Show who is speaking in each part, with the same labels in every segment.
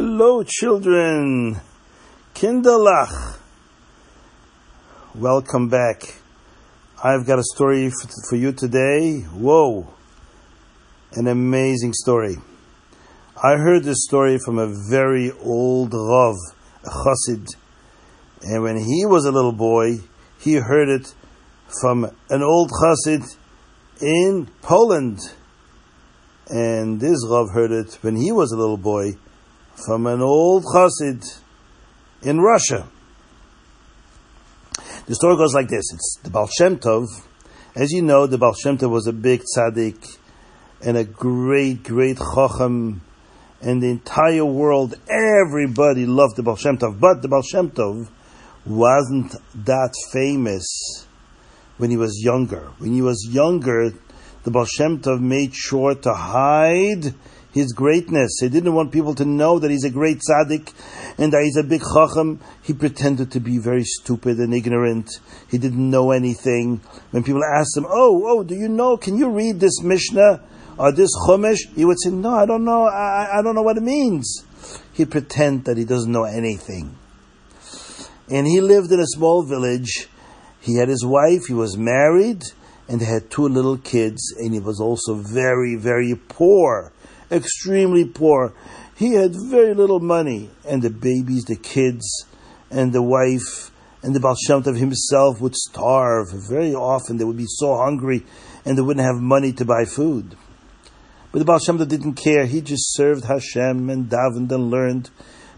Speaker 1: Hello, children. Kinderlach. Welcome back. I've got a story for you today. Whoa. An amazing story. I heard this story from a very old Rav, a Chassid. And when he was a little boy, he heard it from an old Chassid in Poland. And this Rav heard it when he was a little boy from an old chassid in Russia. The story goes like this: It's the Baal Shem Tov. As you know, the Baal Shem Tov was a big tzaddik and a great, great chacham, and the entire world, everybody loved the Baal Shem Tov. But the Baal Shem Tov wasn't that famous when he was younger. When he was younger, the Baal Shem Tov made sure to hide his greatness. He didn't want people to know that he's a great tzaddik and that he's a big chacham. He pretended to be very stupid and ignorant. He didn't know anything. When people asked him, "Oh, oh, do you know? Can you read this Mishnah or this Chumash?" He would say, "No, I don't know. I, I don't know what it means." He'd pretend that he doesn't know anything. And he lived in a small village. He had his wife. He was married and they had two little kids, and he was also very, very poor extremely poor. He had very little money, and the babies, the kids, and the wife, and the Baal Tov himself would starve. Very often they would be so hungry, and they wouldn't have money to buy food. But the Baal Shem Tov didn't care. He just served Hashem and davened and learned,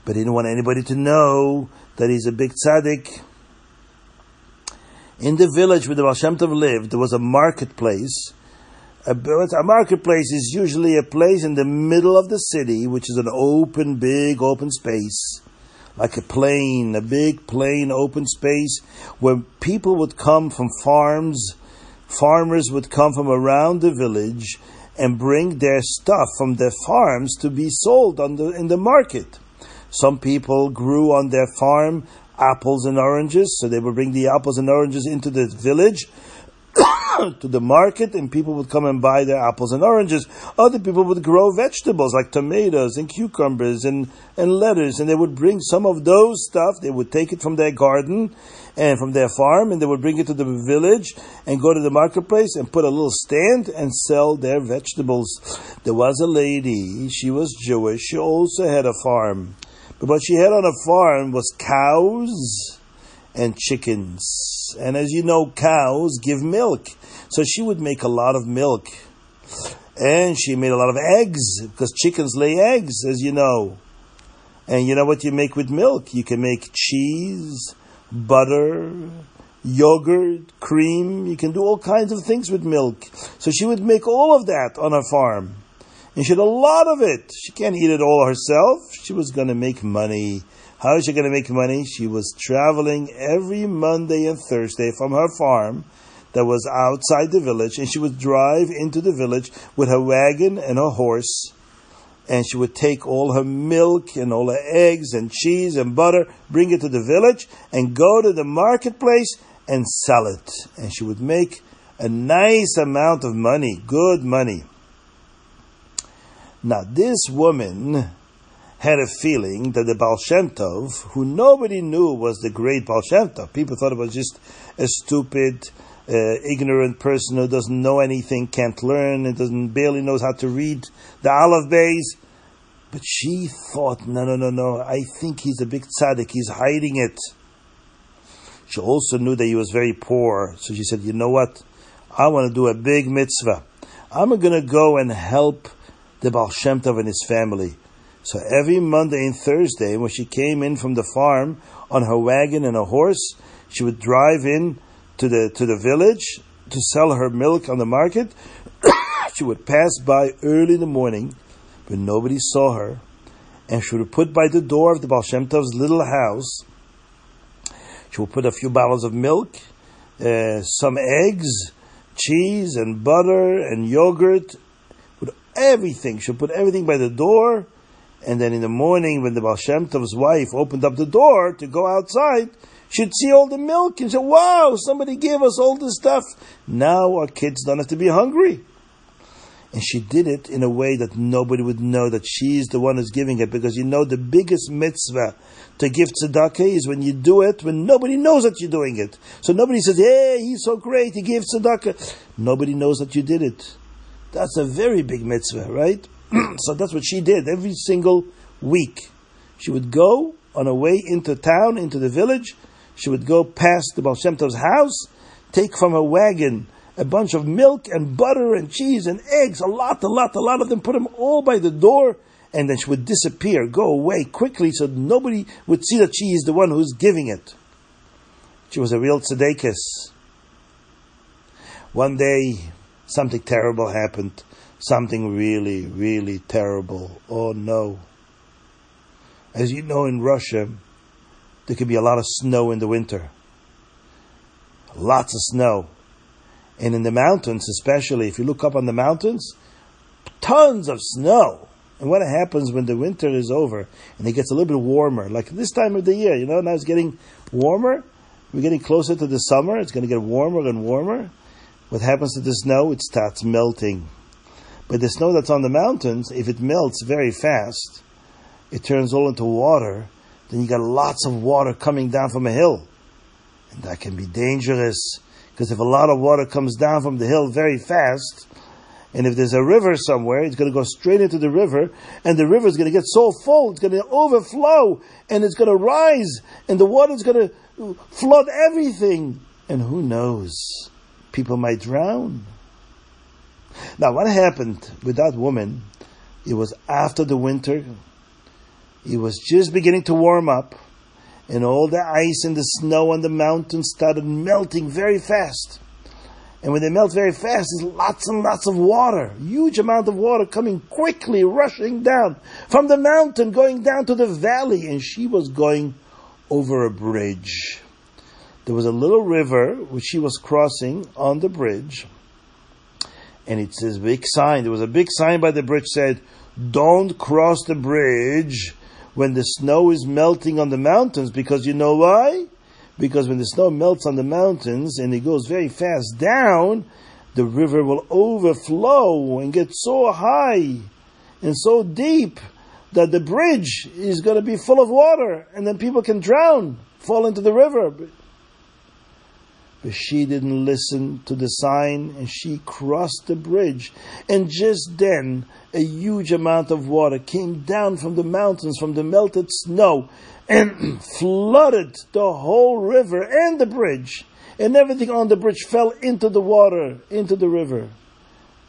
Speaker 1: but he didn't want anybody to know that he's a big tzaddik. In the village where the Baal Shem Tov lived, there was a marketplace a, marketplace is usually a place in the middle of the city, which is an open, big, open space, like a plain, a big, plain, open space, where people would come from farms, farmers would come from around the village and bring their stuff from their farms to be sold the, in the market. Some people grew on their farm apples and oranges, so they would bring the apples and oranges into the village to the market and people would come and buy their apples and oranges. Other people would grow vegetables like tomatoes and cucumbers and, and lettuce and they would bring some of those stuff. They would take it from their garden and from their farm and they would bring it to the village and go to the marketplace and put a little stand and sell their vegetables. There was a lady, she was Jewish, she also had a farm. But what she had on a farm was cows and chickens. And as you know, cows give milk. So she would make a lot of milk. And she made a lot of eggs, because chickens lay eggs, as you know. And you know what you make with milk? You can make cheese, butter, yogurt, cream. You can do all kinds of things with milk. So she would make all of that on her farm. And she had a lot of it. She can't eat it all herself. She was going to make money. How is she going to make money? She was traveling every Monday and Thursday from her farm that was outside the village, and she would drive into the village with her wagon and her horse, and she would take all her milk and all her eggs and cheese and butter, bring it to the village, and go to the marketplace and sell it. And she would make a nice amount of money, good money. Now, this woman had a feeling that the Baal Shem Tov, who nobody knew was the great Baal Shem Tov, people thought it was just a stupid, uh, ignorant person who doesn't know anything, can't learn, and doesn't barely knows how to read the Aleph Beis. But she thought, no, no, no, no, I think he's a big tzaddik, he's hiding it. She also knew that he was very poor, so she said, you know what? I want to do a big mitzvah. I'm going to go and help the Baal Shem Tov and his family. So every Monday and Thursday, when she came in from the farm on her wagon and a horse, she would drive in to the to the village to sell her milk on the market. she would pass by early in the morning, but nobody saw her, and she would put by the door of the Baal Shem Tov's little house. She would put a few bottles of milk, uh, some eggs, cheese, and butter and yogurt, with everything. She would put everything by the door and then in the morning, when the Baal Shem Tov's wife opened up the door to go outside, she'd see all the milk and say, wow, somebody gave us all this stuff. Now our kids don't have to be hungry. And she did it in a way that nobody would know that she's the one who's giving it, because you know the biggest mitzvah to give tzedakah is when you do it when nobody knows that you're doing it. So nobody says, hey, he's so great, he gave tzedakah. Nobody knows that you did it. That's a very big mitzvah, right? so that's what she did every single week. She would go on her way into town, into the village. She would go past the Baal house, take from her wagon a bunch of milk and butter and cheese and eggs, a lot, a lot, a lot of them, put them all by the door, and then she would disappear, go away quickly so nobody would see that she is the one who's giving it. She was a real tzedekis. One day, something terrible happened. Something really, really terrible. Oh no. As you know, in Russia, there can be a lot of snow in the winter. Lots of snow. And in the mountains, especially, if you look up on the mountains, tons of snow. And what happens when the winter is over and it gets a little bit warmer, like this time of the year, you know, now it's getting warmer. We're getting closer to the summer. It's going to get warmer and warmer. What happens to the snow? It starts melting. But the snow that's on the mountains, if it melts very fast, it turns all into water. Then you got lots of water coming down from a hill. And that can be dangerous. Because if a lot of water comes down from the hill very fast, and if there's a river somewhere, it's going to go straight into the river, and the river is going to get so full, it's going to overflow, and it's going to rise, and the water is going to flood everything. And who knows? people might drown. Now, what happened with that woman? It was after the winter. It was just beginning to warm up, and all the ice and the snow on the mountains started melting very fast. And when they melt very fast, there's lots and lots of water, huge amount of water coming quickly, rushing down from the mountain, going down to the valley. And she was going over a bridge there was a little river which she was crossing on the bridge, and it says big sign. There was a big sign by the bridge said, "Don't cross the bridge when the snow is melting on the mountains," because you know why? Because when the snow melts on the mountains and it goes very fast down, the river will overflow and get so high and so deep that the bridge is going to be full of water, and then people can drown, fall into the river. But she didn't listen to the sign and she crossed the bridge. And just then, a huge amount of water came down from the mountains, from the melted snow, and flooded the whole river and the bridge. And everything on the bridge fell into the water, into the river,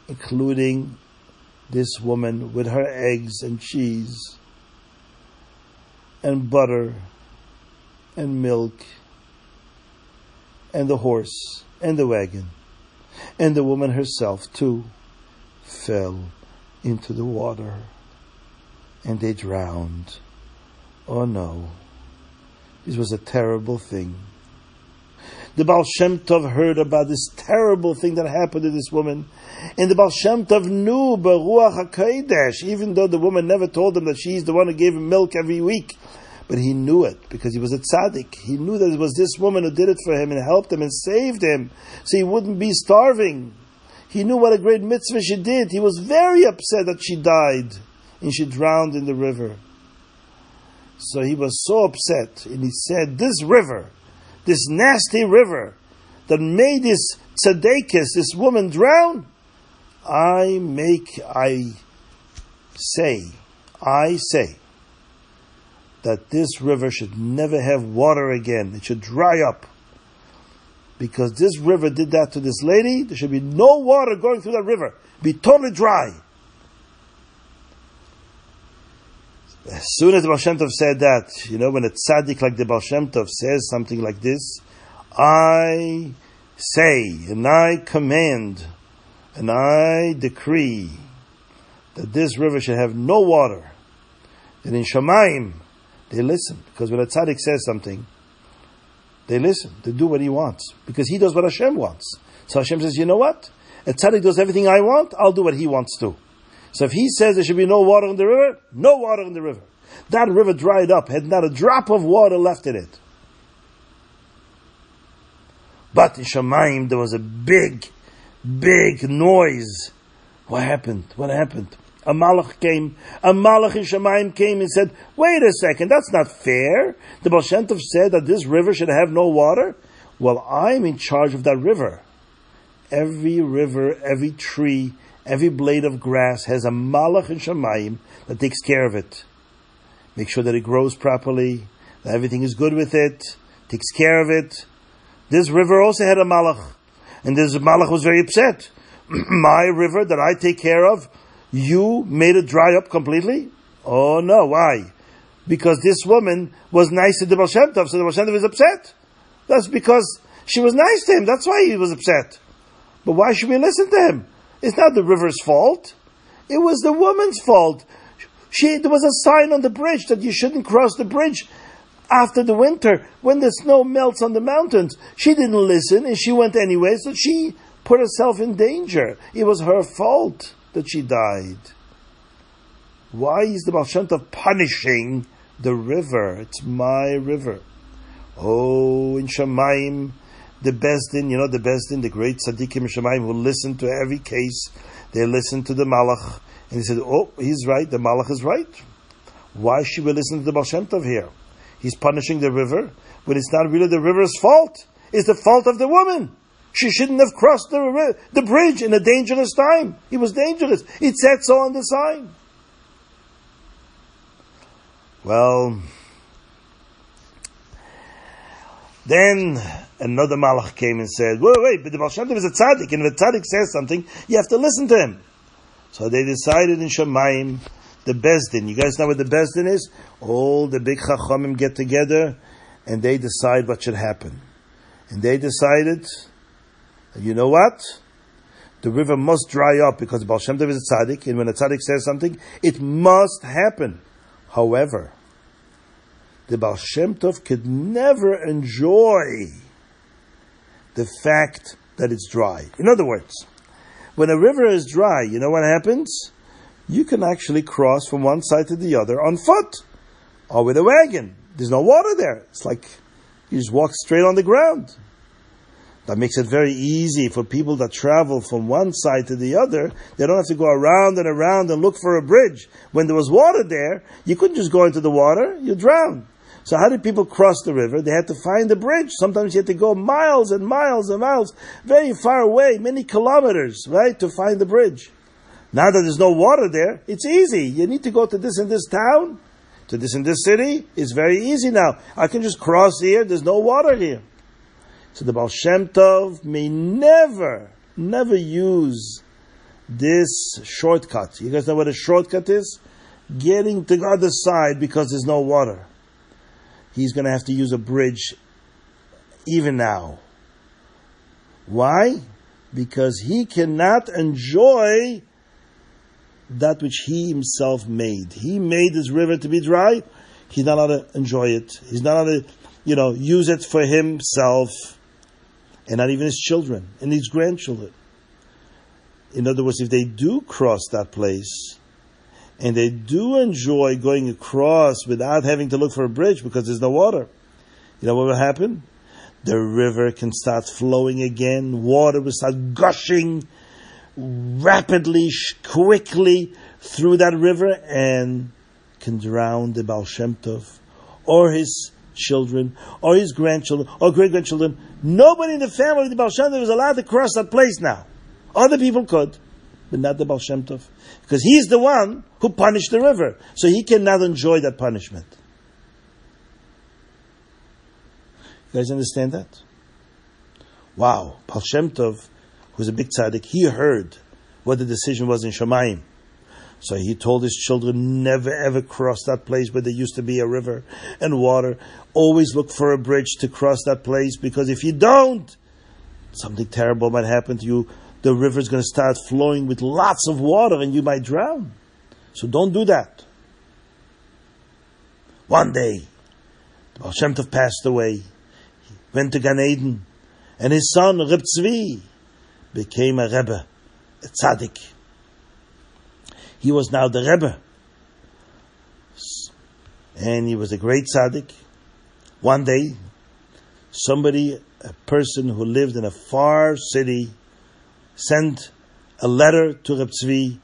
Speaker 1: including this woman with her eggs and cheese and butter and milk and the horse and the wagon. And the woman herself, too, fell into the water and they drowned. Oh no, this was a terrible thing. The Baal Shem Tov heard about this terrible thing that happened to this woman. And the Baal Shem Tov knew B'ruach HaKodesh, even though the woman never told him that she's the one who gave him milk every week. But he knew it because he was a tzaddik. He knew that it was this woman who did it for him and helped him and saved him so he wouldn't be starving. He knew what a great mitzvah she did. He was very upset that she died and she drowned in the river. So he was so upset and he said, This river, this nasty river that made this tzaddikus, this woman drown, I make, I say, I say, that this river should never have water again. It should dry up. Because this river did that to this lady, there should be no water going through that river. Be totally dry. As soon as the Baal Shem Tov said that, you know, when a tzaddik like the Baal Shem Tov says something like this, I say and I command and I decree that this river should have no water. And in Shemaim, they listen. Because when a tzaddik says something, they listen. They do what he wants. Because he does what Hashem wants. So Hashem says, you know what? A tzaddik does everything I want, I'll do what he wants to. So if he says there should be no water in the river, no water in the river. That river dried up, had not a drop of water left in it. But in Shemaim there was a big, big noise. What happened? What happened? A malach came, a malach in Shemaim came and said, wait a second, that's not fair. The Baal said that this river should have no water. Well, I'm in charge of that river. Every river, every tree, every blade of grass has a malach in Shemaim that takes care of it. Make sure that it grows properly, that everything is good with it, takes care of it. This river also had a malach, and this malach was very upset. My river that I take care of, you made it dry up completely? Oh no, why? Because this woman was nice to the Baal Shem Tov, so the Baal Shem Tov is upset. That's because she was nice to him, that's why he was upset. But why should we listen to him? It's not the river's fault. It was the woman's fault. She, there was a sign on the bridge that you shouldn't cross the bridge after the winter when the snow melts on the mountains. She didn't listen and she went anyway, so she put herself in danger. It was her fault that she died. Why is the Baal punishing the river? It's my river. Oh, in Shemaim, the Besdin, you know the Besdin, the great tzaddikim Shemaim who listen to every case. They listen to the Malach, and he said, "Oh, he's right. The Malach is right. Why should we listen to the Baal here? He's punishing the river when it's not really the river's fault. It's the fault of the woman. She shouldn't have crossed the, the bridge in a dangerous time. It was dangerous. It said so on the sign. Well, then another malach came and said, wait, wait, but the Baal is a tzaddik, and if a tzaddik says something, you have to listen to him. So they decided in Shemaim, the Besdin. You guys know what the Besdin is? All the big chachamim get together, and they decide what should happen. And they decided you know what? The river must dry up because Baal Shem Tov is a tzaddik, and when a tzaddik says something, it must happen. However, the Baal Shem Tov could never enjoy the fact that it's dry. In other words, when a river is dry, you know what happens? You can actually cross from one side to the other on foot or with a wagon. There's no water there. It's like you just walk straight on the ground. That makes it very easy for people that travel from one side to the other. They don't have to go around and around and look for a bridge. When there was water there, you couldn't just go into the water, you drown. So how did people cross the river? They had to find a bridge. Sometimes you had to go miles and miles and miles, very far away, many kilometers, right, to find the bridge. Now that there's no water there, it's easy. You need to go to this and this town, to this and this city. It's very easy now. I can just cross here. There's no water here. So the Baal Shem Tov may never, never use this shortcut. You guys know what a shortcut is? Getting to the other side because there's no water. He's going to have to use a bridge even now. Why? Because he cannot enjoy that which he himself made. He made this river to be dry. He's not allowed to enjoy it. He's not allowed to, you know, use it for himself and not even his children and his grandchildren. In other words, if they do cross that place and they do enjoy going across without having to look for a bridge because there's no water, you know what will happen? The river can start flowing again, water will start gushing rapidly, quickly through that river and can drown the Baal Shem Tov or his children or his grandchildren or great grandchildren. Nobody in the family of the Baal Shem Tov is allowed to cross that place now. Other people could, but not the Baal Shem Tov. Because he's the one who punished the river. So he cannot enjoy that punishment. You guys understand that? Wow. Baal Shem Tov, who's a big tzaddik, he heard what the decision was in Shemaim. So he told his children never ever cross that place where there used to be a river and water. Always look for a bridge to cross that place because if you don't, something terrible might happen to you. The river is going to start flowing with lots of water and you might drown. So don't do that. One day, Baal Shem Tov passed away. He went to Gan Eden, and his son Reb Tzvi became a Rebbe, a tzaddik. He was now the Rebbe. And he was a great tzaddik. One day, somebody, a person who lived in a far city, sent a letter to Reb Tzvi.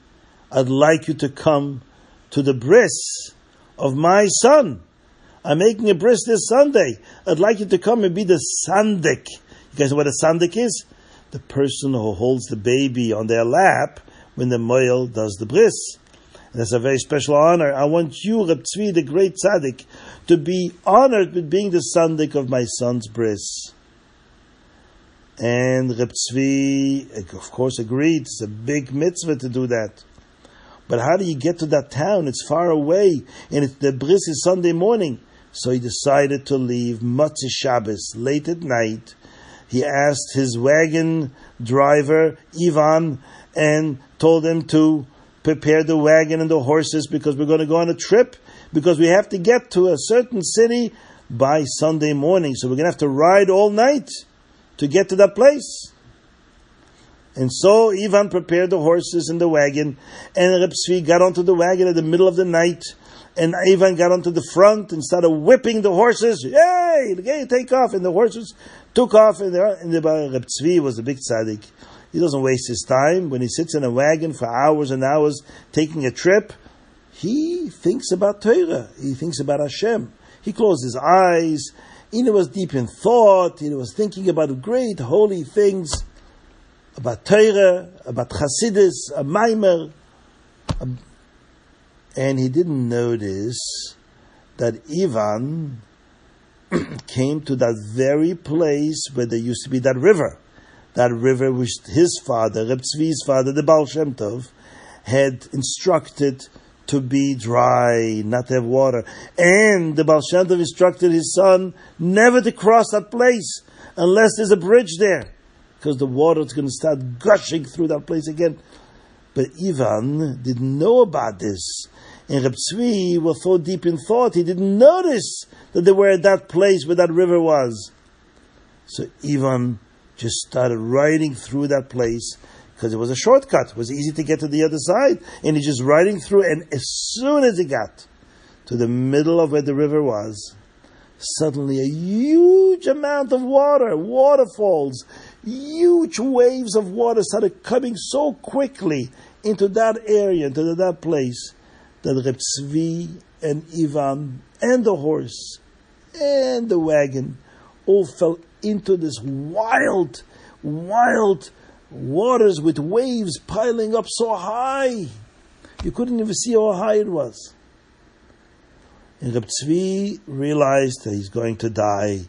Speaker 1: I'd like you to come to the bris of my son. I'm making a bris this Sunday. I'd like you to come and be the sandik. You guys know what a sandik is? The person who holds the baby on their lap when the moil does the bris. And that's a very special honor. I want you, Reb Tzvi, the great tzaddik, to be honored with being the sandik of my son's bris. And Reb Tzvi, of course, agreed. It's a big mitzvah to do that. But how do you get to that town? It's far away, and it's, the bris is Sunday morning. So he decided to leave Motzei Shabbos late at night. He asked his wagon driver, Ivan, and told him to prepare the wagon and the horses because we're going to go on a trip because we have to get to a certain city by Sunday morning. So we're going to have to ride all night to get to that place. And so Ivan prepared the horses and the wagon, and Reb Tzvi got onto the wagon in the middle of the night, and Ivan got onto the front and started whipping the horses. Yay! Take off! And the horses took off, and, and the, Reb Tzvi was a big tzaddik. He doesn't waste his time. When he sits in a wagon for hours and hours taking a trip, he thinks about Torah. He thinks about Hashem. He closed his eyes Ina was deep in thought. He was thinking about great holy things, about Torah, about Chassidus, a Maimer. Um, and he didn't notice that Ivan came to that very place where there used to be that river. That river which his father, Reb Tzvi's father, the Baal Shem Tov, had instructed to be dry, not to have water. And the Baal Shem Tov instructed his son never to cross that place unless there's a bridge there, because the water is going to start gushing through that place again. But Ivan didn't know about this. And Reb Tzvi was so deep in thought, he didn't notice that they were at that place where that river was. So Ivan just started riding through that place because it was a shortcut. It was easy to get to the other side. And he's just riding through, and as soon as he got to the middle of where the river was, suddenly a huge amount of water, waterfalls, huge waves of water started coming so quickly into that area, into that place, that Reb Tzvi and Ivan and the horse and the wagon all fell into this wild, wild waters with waves piling up so high. You couldn't even see how high it was. And Reb Tzvi realized that he's going to die.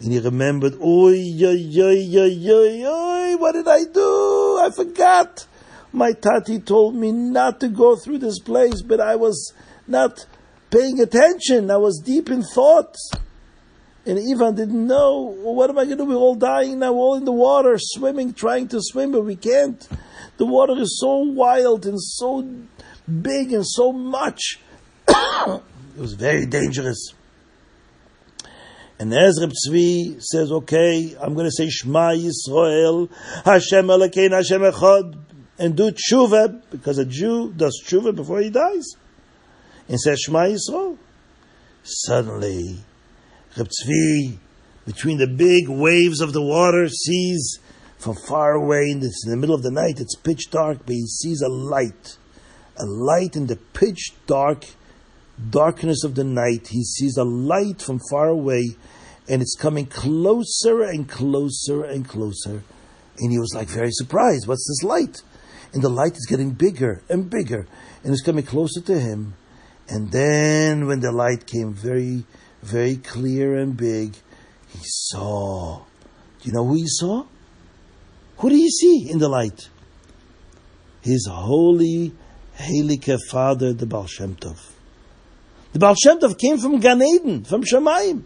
Speaker 1: And he remembered, oi, oi, oi, oi, oi, what did I do? I forgot. My tati told me not to go through this place, but I was not paying attention. I was deep in thought. And Ivan didn't know, well, what am I going to do? We're all dying now, all in the water, swimming, trying to swim, but we can't. The water is so wild and so big and so much. it was very dangerous. And as Tzvi says, okay, I'm going to say Shema Yisrael, Hashem Elokein, Hashem Echad, and do tshuva, because a Jew does tshuva before he dies. And says Shema Yisrael. Suddenly, Between the big waves of the water, sees from far away, in, this, in the middle of the night, it's pitch dark, but he sees a light. A light in the pitch dark darkness of the night. He sees a light from far away, and it's coming closer and closer and closer. And he was like very surprised. What's this light? And the light is getting bigger and bigger, and it's coming closer to him. And then, when the light came very very clear and big, he saw. Do you know who he saw? Who do you see in the light? His holy, Helike father, the Baal Shem Tov. The Baal Shem Tov came from Gan Eden, from Shemaim.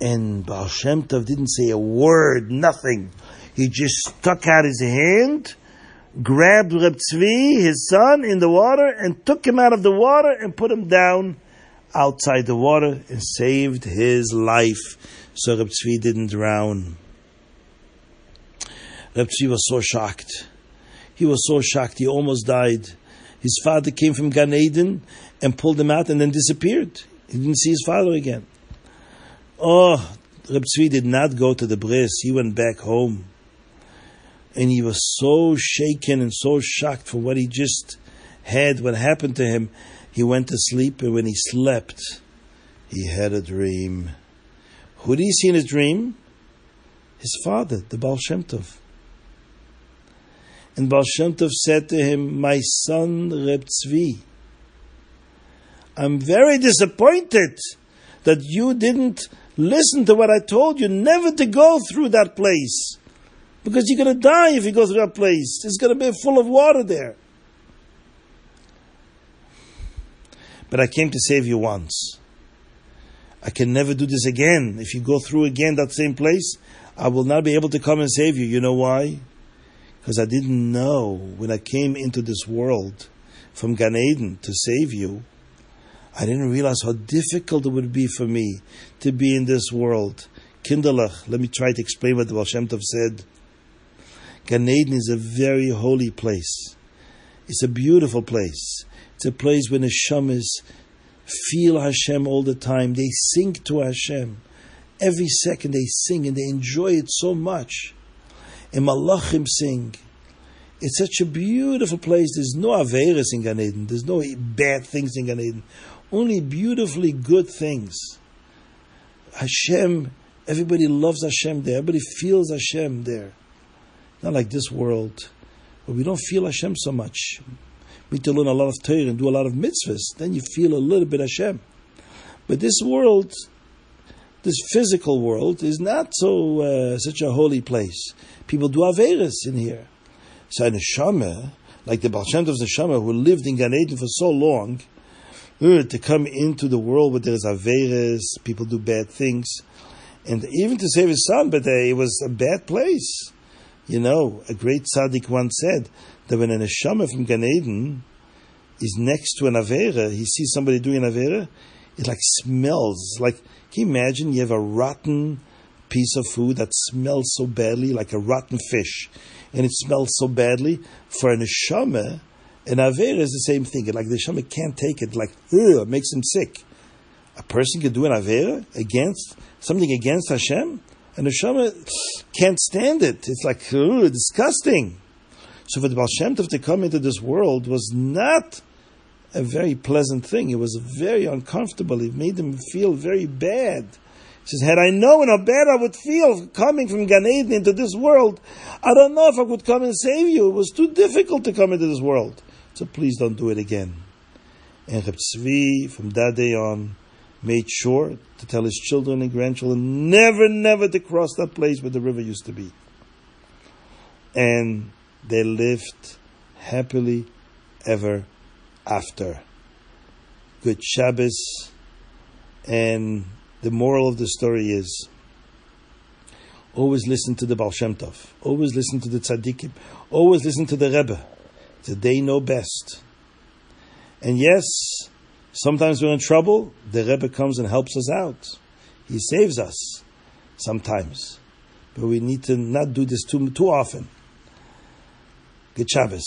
Speaker 1: And Baal Shem Tov didn't say a word, nothing. He just stuck out his hand, grabbed Reb Tzvi, his son, in the water, and took him out of the water and put him down outside the water and saved his life so Reb Tzvi didn't drown. Reb Tzvi was so shocked. He was so shocked, he almost died. His father came from Gan Eden and pulled him out and then disappeared. He didn't see his father again. Oh, Reb Tzvi did not go to the bris. He went back home. And he was so shaken and so shocked for what he just had, what happened to him. He went to sleep, and when he slept, he had a dream. Who did he see in his dream? His father, the Baal Shem Tov. And Baal Shem Tov said to him, My son Reb Tzvi, I'm very disappointed that you didn't listen to what I told you, never to go through that place. Because you're going to die if you go through that place. It's going to be full of water there. But I came to save you once. I can never do this again. If you go through again that same place, I will not be able to come and save you. You know why? Because I didn't know when I came into this world from Gan Eden to save you I didn't realize how difficult it would be for me to be in this world. Kinderlach, let me try to explain what the Baal Shem Tov said. Gan Eden is a very holy place. It's a beautiful place. It's a place where neshamas feel Hashem all the time. They sing to Hashem. Every second they sing and they enjoy it so much. And Malachim sing. It's such a beautiful place. There's no Averis in Gan Eden. There's no bad things in Gan Eden only beautifully good things. Hashem, everybody loves Hashem there. Everybody feels Hashem there. Not like this world, where we don't feel Hashem so much. Need to learn a lot of Torah and do a lot of mitzvahs. Then you feel a little bit Hashem. But this world, this physical world, is not so uh, such a holy place. People do averis in here. So a neshama, like the Baal Tov's neshama, who lived in Gan Eden for so long, to come into the world where there's averes, people do bad things, and even to save his son, but uh, it was a bad place. You know, a great tzaddik once said that when a neshama from Gan Eden is next to an avera, he sees somebody doing an avera, it like smells. Like, can you imagine you have a rotten piece of food that smells so badly, like a rotten fish, and it smells so badly? For a neshama, an Avera is the same thing. Like the neshama can't take it, like, ugh, makes him sick. A person can do an Avera against, something against Hashem, and the neshama can't stand it. It's like, ugh, disgusting. So for the Baal Shem Tov to come into this world was not a very pleasant thing. It was very uncomfortable. It made him feel very bad. He says, had I known how bad I would feel coming from Gan Eden into this world, I don't know if I could come and save you. It was too difficult to come into this world. So please don't do it again. And Reb Tzvi, from that day on, made sure to tell his children and grandchildren never, never to cross that place where the river used to be. And they lived happily ever after. Good Shabbos. And the moral of the story is always listen to the Baal Shem Tov. Always listen to the Tzaddikim. Always listen to the Rebbe that they know best. And yes, sometimes we're in trouble, the Rebbe comes and helps us out. He saves us sometimes. But we need to not do this too, too often. Good Shabbos.